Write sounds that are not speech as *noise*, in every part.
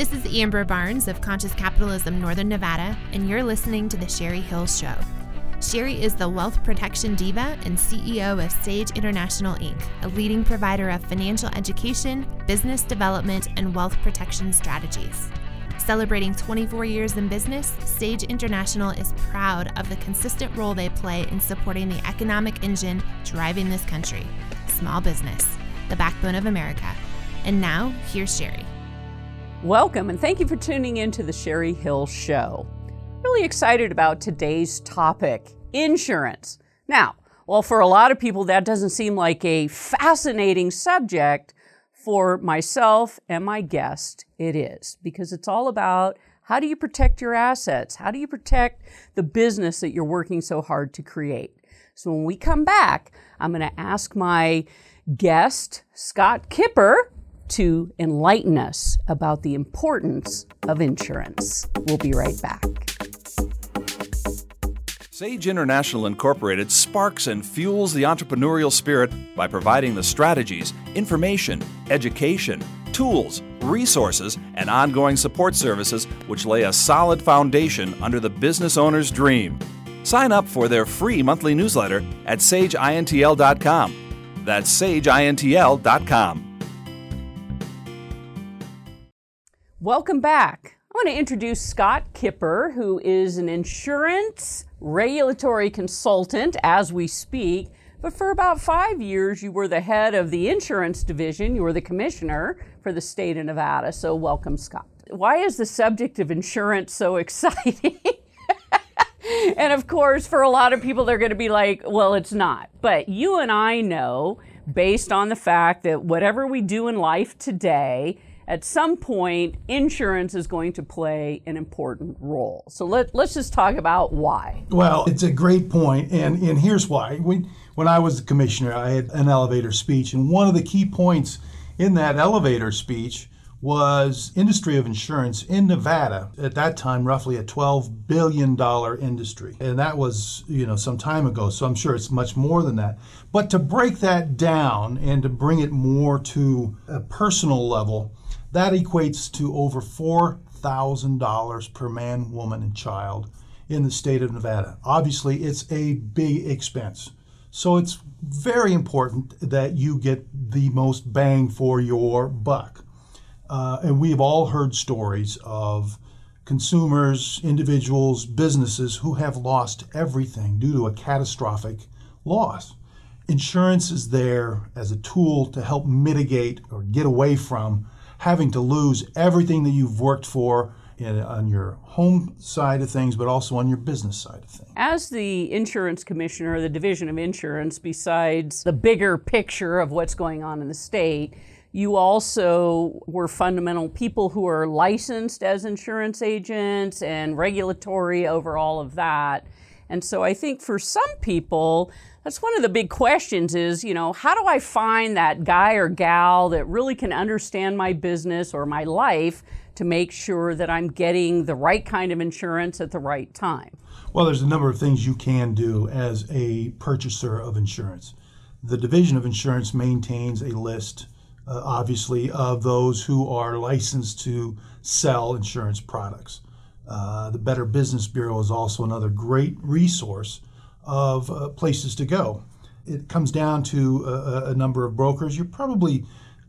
This is Amber Barnes of Conscious Capitalism Northern Nevada, and you're listening to The Cheri Hill Show. Cheri is the wealth protection diva and CEO of Sage International Inc., a leading provider of financial education, business development, and wealth protection strategies. Celebrating 24 years in business, Sage International is proud of the consistent role they play in supporting the economic engine driving this country small business, the backbone of America. And now, here's Cheri. Welcome, and thank you for tuning in to the Cheri Hill Show. Really excited about today's topic insurance. Now, well, for a lot of people, that doesn't seem like a fascinating subject. For myself and my guest, it is because it's all about how do you protect your assets? How do you protect the business that you're working so hard to create? So, when we come back, I'm going to ask my guest, Scott Kipper, to enlighten us about the importance of insurance. We'll be right back. Sage International Incorporated sparks and fuels the entrepreneurial spirit by providing the strategies, information, education, tools, resources, and ongoing support services which lay a solid foundation under the business owner's dream. Sign up for their free monthly newsletter at sageintl.com. That's sageintl.com. Welcome back. I want to introduce Scott Kipper, who is an insurance regulatory consultant as we speak. But for about five years, you were the head of the insurance division. You were the commissioner for the state of Nevada. So, welcome, Scott. Why is the subject of insurance so *laughs* exciting? and of course, for a lot of people, they're going to be like, well, it's not. But you and I know, based on the fact that whatever we do in life today, at some point, insurance is going to play an important role. So let, let's just talk about why. Well, it's a great point, and, and here's why. When, when I was the commissioner, I had an elevator speech, and one of the key points in that elevator speech was industry of insurance in Nevada at that time roughly a 12 billion dollar industry and that was you know some time ago so I'm sure it's much more than that but to break that down and to bring it more to a personal level that equates to over $4,000 per man, woman, and child in the state of Nevada. Obviously, it's a big expense. So it's very important that you get the most bang for your buck. Uh, and we have all heard stories of consumers, individuals, businesses who have lost everything due to a catastrophic loss. Insurance is there as a tool to help mitigate or get away from having to lose everything that you've worked for in, on your home side of things, but also on your business side of things. As the insurance commissioner, the division of insurance, besides the bigger picture of what's going on in the state, you also were fundamental people who are licensed as insurance agents and regulatory over all of that. And so I think for some people, that's one of the big questions is, you know, how do I find that guy or gal that really can understand my business or my life to make sure that I'm getting the right kind of insurance at the right time? Well, there's a number of things you can do as a purchaser of insurance. The Division of Insurance maintains a list, uh, obviously, of those who are licensed to sell insurance products. Uh, the Better Business Bureau is also another great resource of uh, places to go. It comes down to a, a, number of brokers. You're probably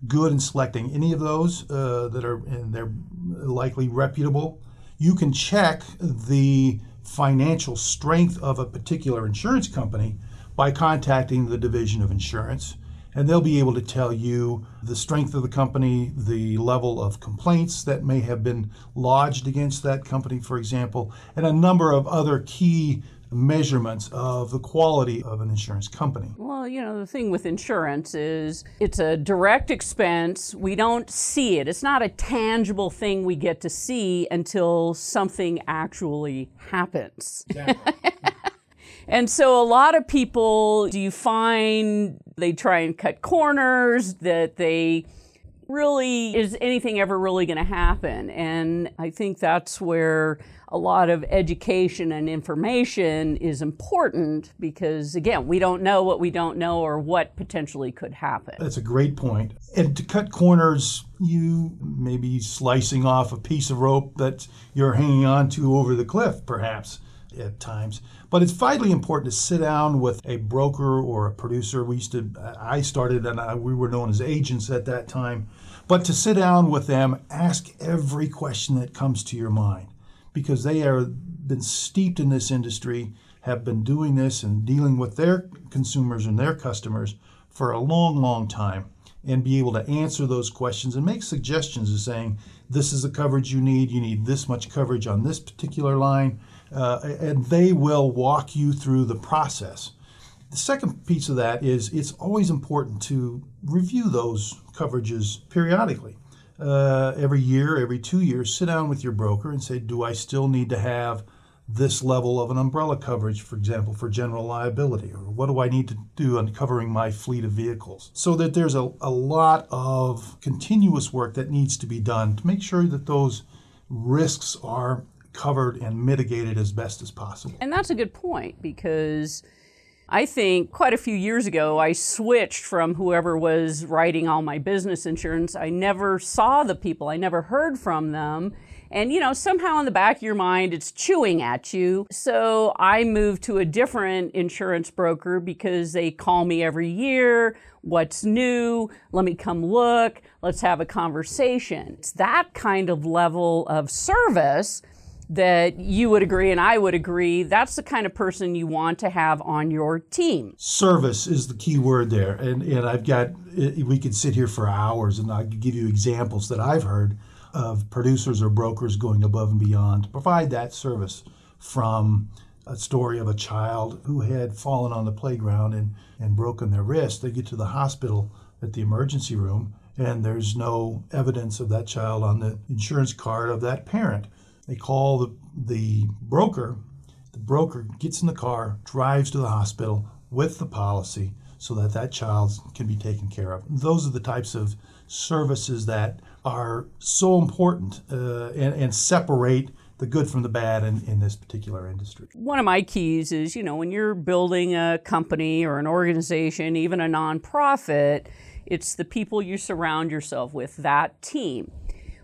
good in selecting any of those uh, that are and they're likely reputable. You can check the financial strength of a particular insurance company by contacting the Division of Insurance, and they'll be able to tell you the strength of the company, the level of complaints that may have been lodged against that company, for example, and a number of other key measurements of the quality of an insurance company? Well, you know, the thing with insurance is it's a direct expense. We don't see it, it's not a tangible thing we get to see until something actually happens. Exactly. *laughs* and so a lot of people, do you find they try and cut corners, that they really is anything ever really going to happen? And I think that's where a lot of education and information is important because, again, we don't know what we don't know or what potentially could happen. That's a great point. And to cut corners, you may be slicing off a piece of rope that you're hanging on to over the cliff, perhaps at times. But it's vitally important to sit down with a broker or a producer. We used to, I started and I, we were known as agents at that time. But to sit down with them, ask every question that comes to your mind because they are been steeped in this industry, have been doing this and dealing with their consumers and their customers for a long, long time and be able to answer those questions and make suggestions of saying, this is the coverage you need, you need this much coverage on this particular line, uh, and they will walk you through the process. The second piece of that is it's always important to review those coverages periodically. Uh, every year, every two years, sit down with your broker and say, Do I still need to have this level of an umbrella coverage, for example, for general liability? Or what do I need to do on covering my fleet of vehicles? So that there's a, a lot of continuous work that needs to be done to make sure that those risks are covered and mitigated as best as possible. And that's a good point because I think quite a few years ago I switched from whoever was writing all my business insurance. I never saw the people, I never heard from them. And you know, somehow in the back of your mind, it's chewing at you. So I moved to a different insurance broker because they call me every year. What's new? Let me come look. Let's have a conversation. It's that kind of level of service that you would agree and I would agree that's the kind of person you want to have on your team. Service is the key word there. And, and I've got, eh, we could sit here for hours and I could give you examples that I've heard of producers or brokers going above and beyond to provide that service from a story of a child who had fallen on the playground and, and broken their wrist. They get to the hospital at the emergency room and there's no evidence of that child on the insurance card of that parent. They call the, the broker. The broker gets in the car, drives to the hospital with the policy so that that child can be taken care of. Those are the types of services that are so important uh, and, and separate the good from the bad in, in this particular industry. One of my keys is, you know, when you're building a company or an organization, even a nonprofit, it's the people you surround yourself with, that team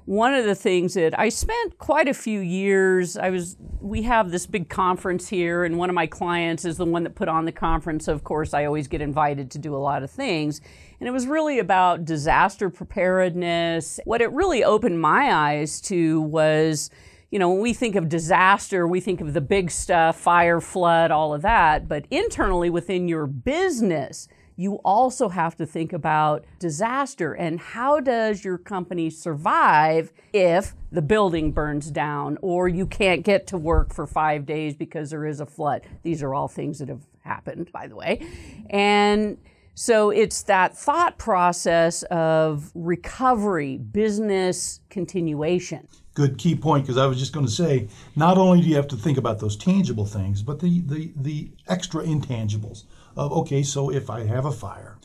one of the things that I spent quite a few years, I was, we have this big conference here, and one of my clients is the one that put on the conference. Of course, I always get invited to do a lot of things. And it was really about disaster preparedness. What it really opened my eyes to was, you know, when we think of disaster, we think of the big stuff, fire, flood, all of that. But internally within your business, you also have to think about disaster and how does your company survive if the building burns down or you can't get to work for five days because there is a flood. These are all things that have happened, by the way. And so it's that thought process of recovery, business continuation. Good key point because I was just going to say not only do you have to think about those tangible things, but the, the, the extra intangibles of okay, so if I have a fire,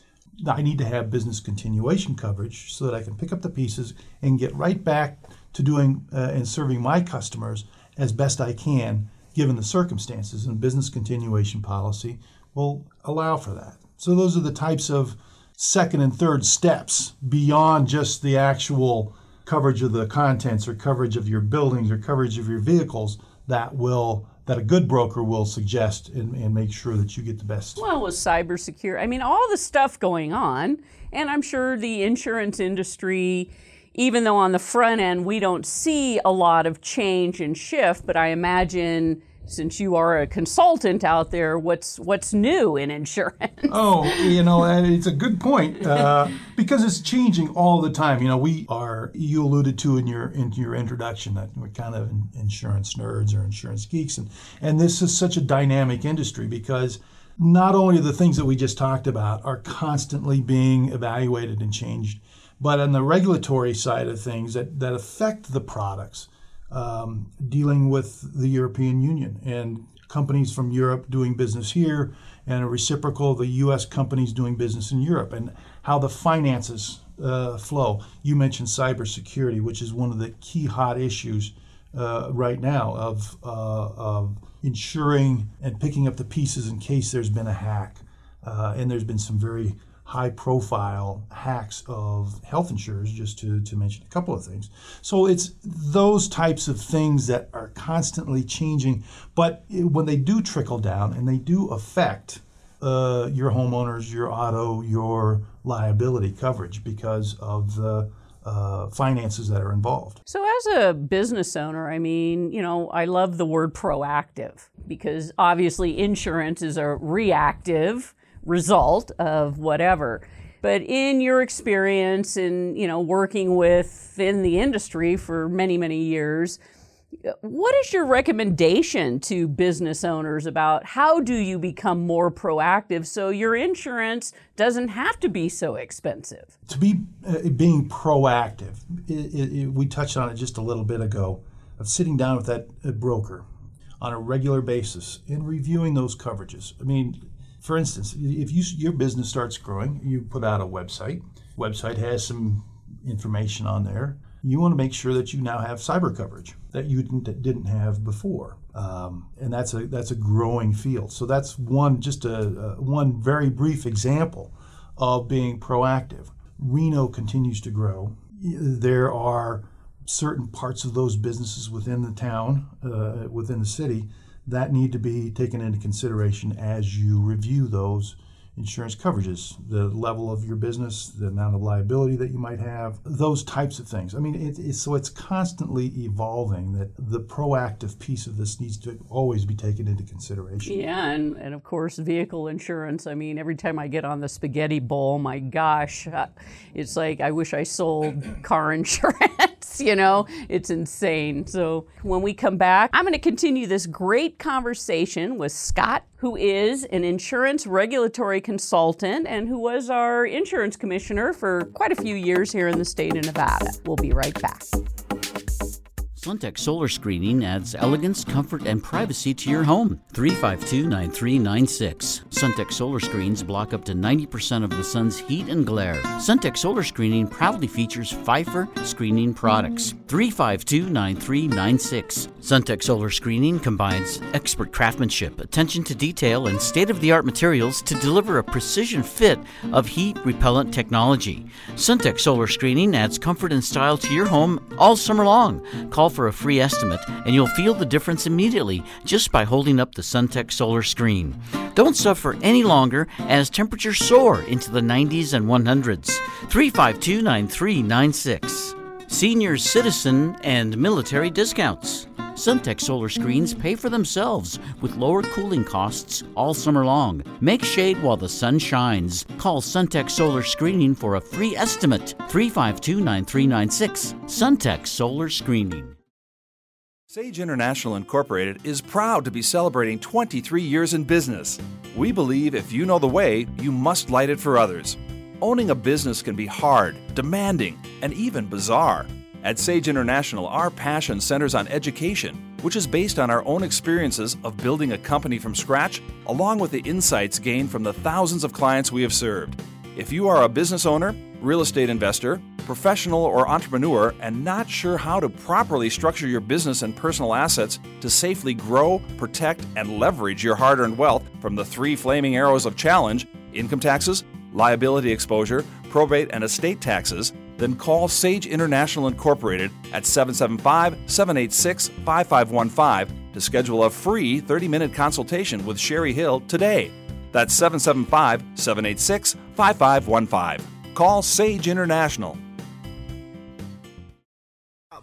I need to have business continuation coverage so that I can pick up the pieces and get right back to doing uh, and serving my customers as best I can given the circumstances. And business continuation policy will allow for that. So those are the types of second and third steps beyond just the actual coverage of the contents or coverage of your buildings or coverage of your vehicles that will that a good broker will suggest and, and make sure that you get the best. Well, with cybersecurity, I mean, all the stuff going on, and I'm sure the insurance industry, even though on the front end we don't see a lot of change and shift, but I imagine since you are a consultant out there, what's what's new in insurance? *laughs* Oh, you know, it's a good point uh, because it's changing all the time. You know, we are. You alluded to in your in your introduction that we're kind of insurance nerds or insurance geeks, and and this is such a dynamic industry because not only the things that we just talked about are constantly being evaluated and changed, but on the regulatory side of things that that affect the products um, dealing with the European Union and companies from Europe doing business here and a reciprocal, the U.S. companies doing business in Europe and how the finances uh, flow. You mentioned cybersecurity, which is one of the key hot issues uh, right now of, uh, of ensuring and picking up the pieces in case there's been a hack. Uh, and there's been some very high profile hacks of health insurers, just to, to mention a couple of things. So it's those types of things that are constantly changing, but when they do trickle down and they do affect uh, your homeowners, your auto, your liability coverage because of the uh, finances that are involved. So, as a business owner, I mean, you know, I love the word proactive because obviously insurance is a reactive result of whatever. But in your experience in, you know, working within the industry for many, many years, what is your recommendation to business owners about how do you become more proactive so your insurance doesn't have to be so expensive? To be uh, being proactive, it, it, we touched on it just a little bit ago of sitting down with that uh, broker on a regular basis and reviewing those coverages. I mean, for instance, if you, your business starts growing, you put out a website. Website has some information on there you want to make sure that you now have cyber coverage that you didn't, didn't have before. Um, and that's a that's a growing field. So that's one just a, a, one very brief example of being proactive. Reno continues to grow. There are certain parts of those businesses within the town, uh, within the city, that need to be taken into consideration as you review those insurance coverages, the level of your business, the amount of liability that you might have, those types of things. I mean, it, it's, so it's constantly evolving that the proactive piece of this needs to always be taken into consideration. Yeah, and, and of course, vehicle insurance. I mean, every time I get on the spaghetti bowl, my gosh, uh, it's like I wish I sold car *laughs* insurance, you know? It's insane. So when we come back, I'm going to continue this great conversation with Scott who is an insurance regulatory consultant and who was our insurance commissioner for quite a few years here in the state of Nevada. We'll be right back. Suntech Solar Screening adds elegance, comfort, and privacy to your home. 352 9396. Suntech Solar Screens block up to 90% of the sun's heat and glare. Suntech Solar Screening proudly features Phifer screening products. 352 9396. Suntech Solar Screening combines expert craftsmanship, attention to detail, and state of the art materials to deliver a precision fit of heat repellent technology. Suntech Solar Screening adds comfort and style to your home all summer long. Call for a free estimate, and you'll feel the difference immediately just by holding up the Suntech solar screen. Don't suffer any longer as temperatures soar into the 90s and 100s. 352 9396. Senior citizen and military discounts. Suntech solar screens pay for themselves with lower cooling costs all summer long. Make shade while the sun shines. Call Suntech Solar Screening for a free estimate. 352 9396. Suntech Solar Screening. Sage International Incorporated is proud to be celebrating 23 years in business. We believe if you know the way, you must light it for others. Owning a business can be hard, demanding, and even bizarre. At Sage International, our passion centers on education, which is based on our own experiences of building a company from scratch, along with the insights gained from the thousands of clients we have served. If you are a business owner, real estate investor, professional, or entrepreneur and not sure how to properly structure your business and personal assets to safely grow, protect, and leverage your hard earned wealth from the three flaming arrows of challenge income taxes, liability exposure, probate, and estate taxes, then call Sage International Incorporated at 775 786 5515 to schedule a free 30 minute consultation with Cheri Hill today. That's 775 786 5515. Call Sage International.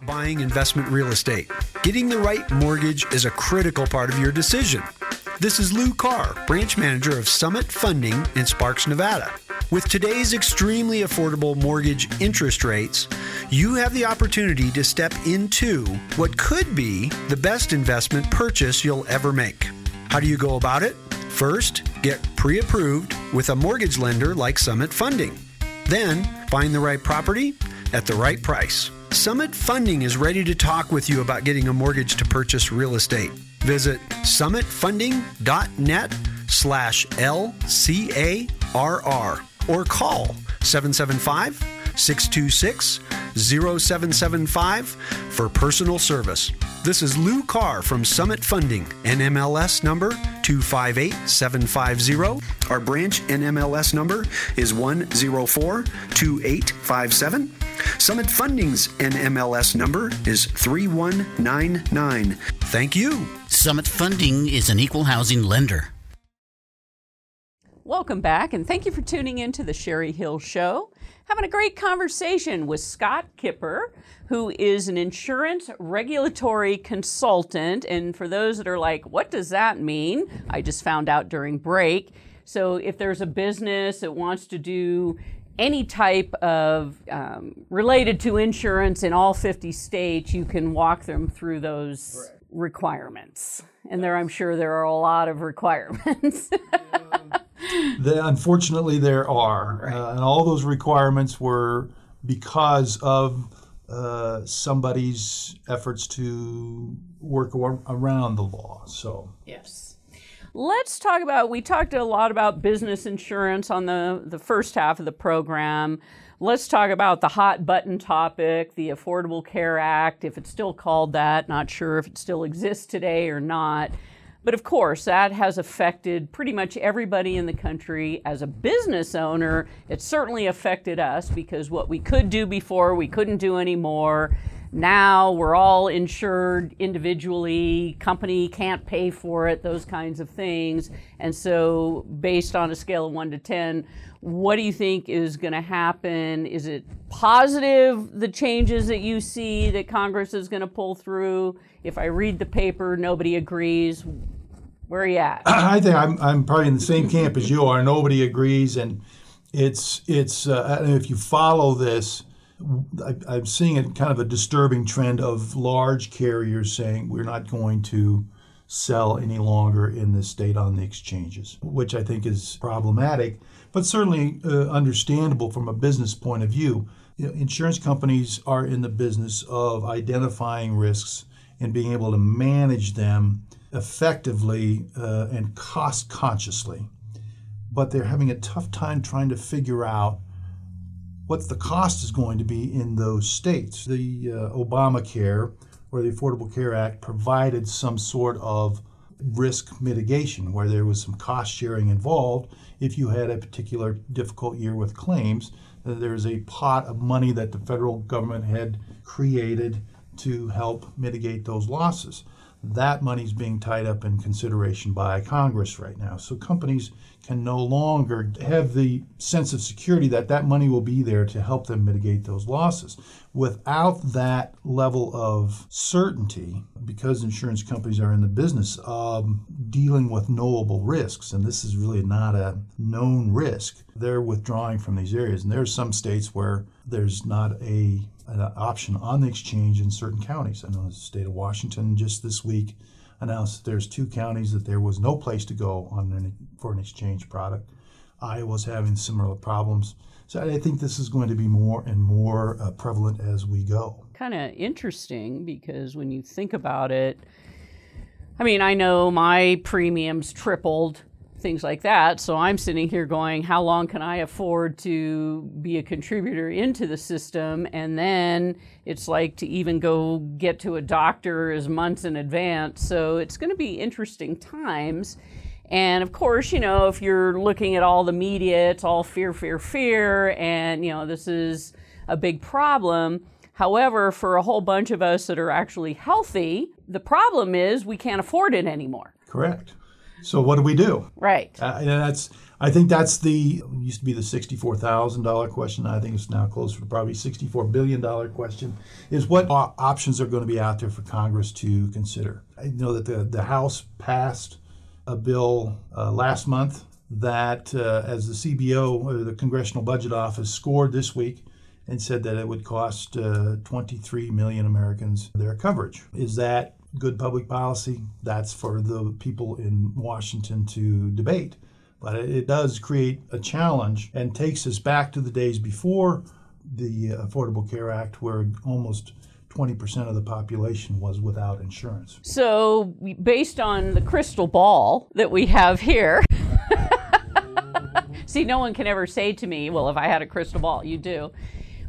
Buying investment real estate. Getting the right mortgage is a critical part of your decision. This is Lou Carr, branch manager of Summit Funding in Sparks, Nevada. With today's extremely affordable mortgage interest rates, you have the opportunity to step into what could be the best investment purchase you'll ever make. How do you go about it? First, get pre approved with a mortgage lender like Summit Funding. Then, find the right property at the right price. Summit Funding is ready to talk with you about getting a mortgage to purchase real estate. Visit summitfunding.net slash LCARR or call 775 626 0775 for personal service. This is Lou Carr from Summit Funding, NMLS number 258750. Our branch NMLS number is 1042857. Summit Funding's NMLS number is 3199. Thank you. Summit Funding is an equal housing lender. Welcome back, and thank you for tuning in to the Cheri Hill Show. Having a great conversation with Scott Kipper, who is an insurance regulatory consultant. And for those that are like, what does that mean? I just found out during break. So if there's a business that wants to do any type of um, related to insurance in all 50 states, you can walk them through those requirements. And there, I'm sure there are a lot of requirements. The, unfortunately, there are, uh, and all those requirements were because of uh, somebody's efforts to work ar- around the law. So, Yes. Let's talk about. We talked a lot about business insurance on the, the first half of the program. Let's talk about the hot button topic, the Affordable Care Act, if it's still called that. Not sure if it still exists today or not. But of course, that has affected pretty much everybody in the country. As a business owner, it certainly affected us because what we could do before, we couldn't do anymore. Now we're all insured individually, company can't pay for it, those kinds of things. And so, based on a scale of 1 to 10, what do you think is going to happen? Is it positive, the changes that you see that Congress is going to pull through? If I read the paper, nobody agrees. Where are you at? I think I'm, I'm probably in the same camp as you are. Nobody agrees, and it's it's uh, if you follow this, I, I'm seeing a kind of a disturbing trend of large carriers saying we're not going to sell any longer in this state on the exchanges, which I think is problematic, but certainly uh, understandable from a business point of view. You know, insurance companies are in the business of identifying risks and being able to manage them effectively uh, and cost consciously. But they're having a tough time trying to figure out what the cost is going to be in those states. The uh, Obamacare or the Affordable Care Act provided some sort of risk mitigation where there was some cost sharing involved. If you had a particular difficult year with claims, uh, there's a pot of money that the federal government had created to help mitigate those losses. That money's being tied up in consideration by Congress right now. So companies can no longer have the sense of security that that money will be there to help them mitigate those losses. Without that level of certainty, because insurance companies are in the business of dealing with knowable risks, and this is really not a known risk, they're withdrawing from these areas. And there are some states where there's not a an option on the exchange in certain counties. I know the state of Washington just this week announced that there's two counties that there was no place to go on an, for an exchange product. Iowa's having similar problems. So I think this is going to be more and more uh, prevalent as we go. Kind of interesting because when you think about it, I mean, I know my premiums tripled, things like that. So I'm sitting here going, how long can I afford to be a contributor into the system? And then it's like to even go get to a doctor is months in advance. So it's going to be interesting times. And of course, you know, if you're looking at all the media, it's all fear, fear, fear, and, you know, this is a big problem. However, for a whole bunch of us that are actually healthy, the problem is we can't afford it anymore. Correct. So what do we do? Right. Uh, and that's I think that's the used to be the sixty-four thousand dollar question. I think it's now closer to probably sixty-four billion dollar question. Is what options are going to be out there for Congress to consider? I know that the the House passed a bill uh, last month that, uh, as the CBO, uh, the Congressional Budget Office, scored this week and said that it would cost uh, 23 million Americans their coverage. Is that good public policy? That's for the people in Washington to debate. But it, does create a challenge and takes us back to the days before the Affordable Care Act, where almost 20% of the population was without insurance. So, based on the crystal ball that we have here, *laughs* see, no one can ever say to me, well, if I had a crystal ball, you do.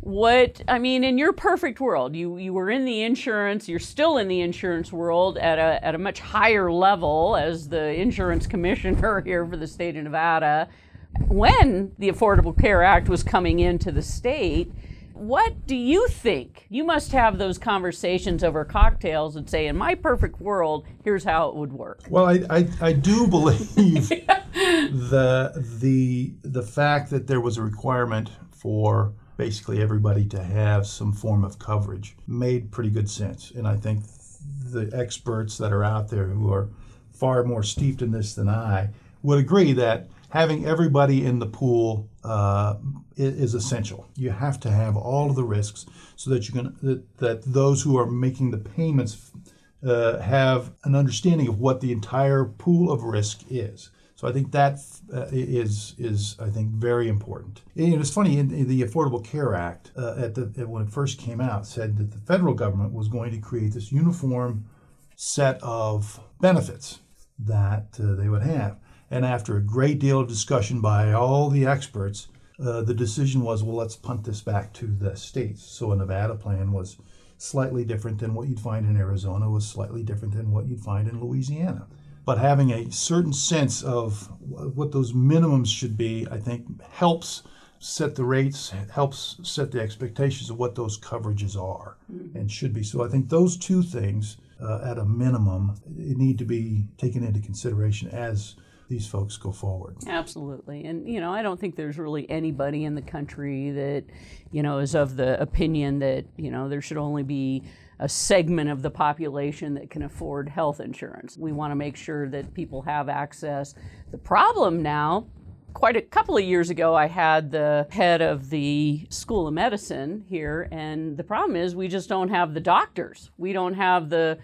What I mean, in your perfect world, you you were in the insurance, you're still in the insurance world at a at a much higher level as the insurance commissioner *laughs* here for the state of Nevada. When the Affordable Care Act was coming into the state, what do you think? You must have those conversations over cocktails and say, in my perfect world, here's how it would work. Well, I, I, I do *laughs* believe the the the fact that there was a requirement for basically everybody to have some form of coverage made pretty good sense. And I think the experts that are out there who are far more steeped in this than I would agree that having everybody in the pool uh, is, essential. You have to have all of the risks so that you can that, that those who are making the payments uh, have an understanding of what the entire pool of risk is. So I think that uh, is is I think very important. And it's funny in, in the Affordable Care Act uh, at the at when it first came out said that the federal government was going to create this uniform set of benefits that uh, they would have. And after a great deal of discussion by all the experts, uh, the decision was, well, let's punt this back to the states. So a Nevada plan was slightly different than what you'd find in Arizona, was slightly different than what you'd find in Louisiana. But having a certain sense of what those minimums should be, I think, helps set the rates, helps set the expectations of what those coverages are mm-hmm. and should be. So I think those two things, uh, at a minimum, need to be taken into consideration as these folks go forward. Absolutely. And, you know, I don't think there's really anybody in the country that, you know, is of the opinion that, you know, there should only be a segment of the population that can afford health insurance. We want to make sure that people have access. The problem now, quite a couple of years ago, I had the head of the School of Medicine here, and the problem is we just don't have the doctors. We don't have the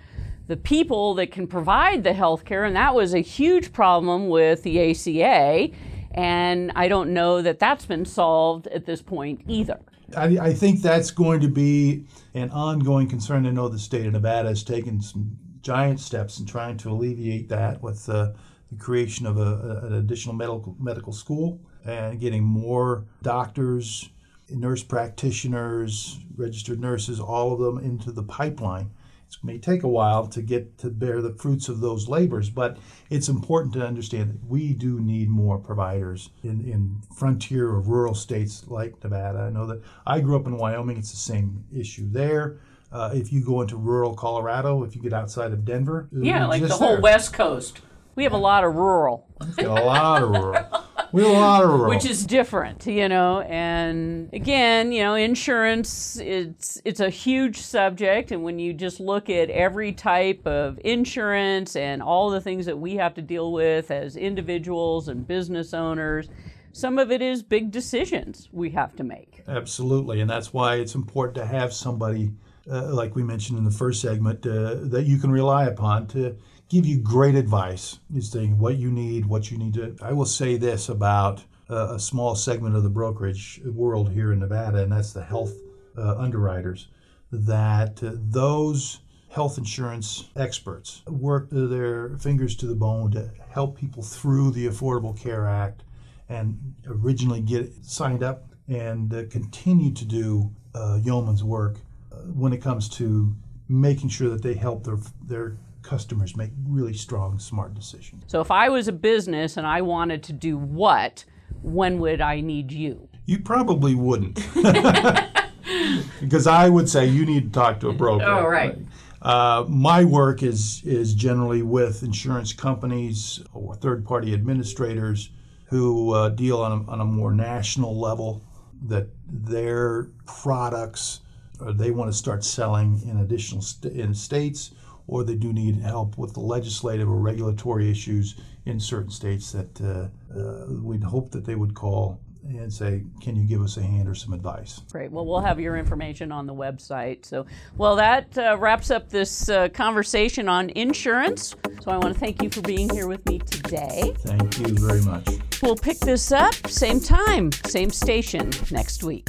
the people that can provide the health care, and that was a huge problem with the ACA. And I don't know that that's been solved at this point either. I, I think that's going to be an ongoing concern. I know the state of Nevada has taken some giant steps in trying to alleviate that with uh, the creation of a, an additional medical medical school and getting more doctors, nurse practitioners, registered nurses, all of them into the pipeline. It may take a while to get to bear the fruits of those labors, but it's important to understand that we do need more providers in, in frontier or rural states like Nevada. I know that I grew up in Wyoming, it's the same issue there. Uh, if you go into rural Colorado, if you get outside of Denver, yeah, like the whole there. West Coast, we have a lot of rural. a lot of rural. *laughs* We have a lot of rural. Which is different, you know. And again, you know, insurance it's it's a huge subject and when you just look at every type of insurance and all the things that we have to deal with as individuals and business owners, some of it is big decisions we have to make. Absolutely, and that's why it's important to have somebody uh, like we mentioned in the first segment uh, that you can rely upon to give you great advice. Is saying what you need, what you need to. I will say this about uh, a small segment of the brokerage world here in Nevada, and that's the health uh, underwriters. That uh, those health insurance experts work their fingers to the bone to help people through the Affordable Care Act and originally get signed up and uh, continue to do uh, yeoman's work uh, when it comes to making sure that they help their their customers make really strong, smart decisions. So if I was a business and I wanted to do what, when would I need you? You probably wouldn't. *laughs* because I would say you need to talk to a broker. Oh, right. Uh, my work is is generally with insurance companies or third party administrators who uh, deal on a, on a more national level. That their products uh, they want to start selling in additional st- in states or they do need help with the legislative or regulatory issues in certain states that uh, uh, we'd hope that they would call and say, can you give us a hand or some advice? Great. Well, we'll have your information on the website. So, well, that uh, wraps up this uh, conversation on insurance. So, I want to thank you for being here with me today. Thank you very much. We'll pick this up same time, same station next week.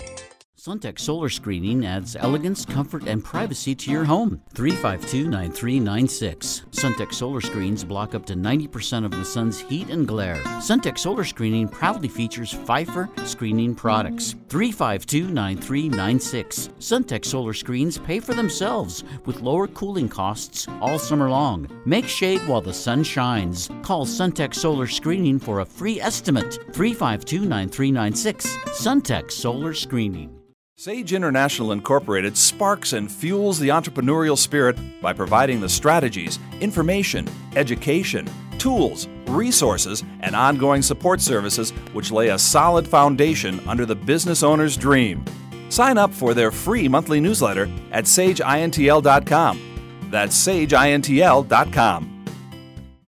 Suntech Solar Screening adds elegance, comfort, and privacy to your home. 352 9396. Suntech Solar Screens block up to 90% of the sun's heat and glare. Suntech Solar Screening proudly features Phifer screening products. 352 9396. Suntech Solar Screens pay for themselves with lower cooling costs all summer long. Make shade while the sun shines. Call Suntech Solar Screening for a free estimate. 352 9396. Suntech Solar Screening. Sage International Incorporated sparks and fuels the entrepreneurial spirit by providing the strategies, information, education, tools, resources, and ongoing support services which lay a solid foundation under the business owner's dream. Sign up for their free monthly newsletter at sageintl.com. That's sageintl.com.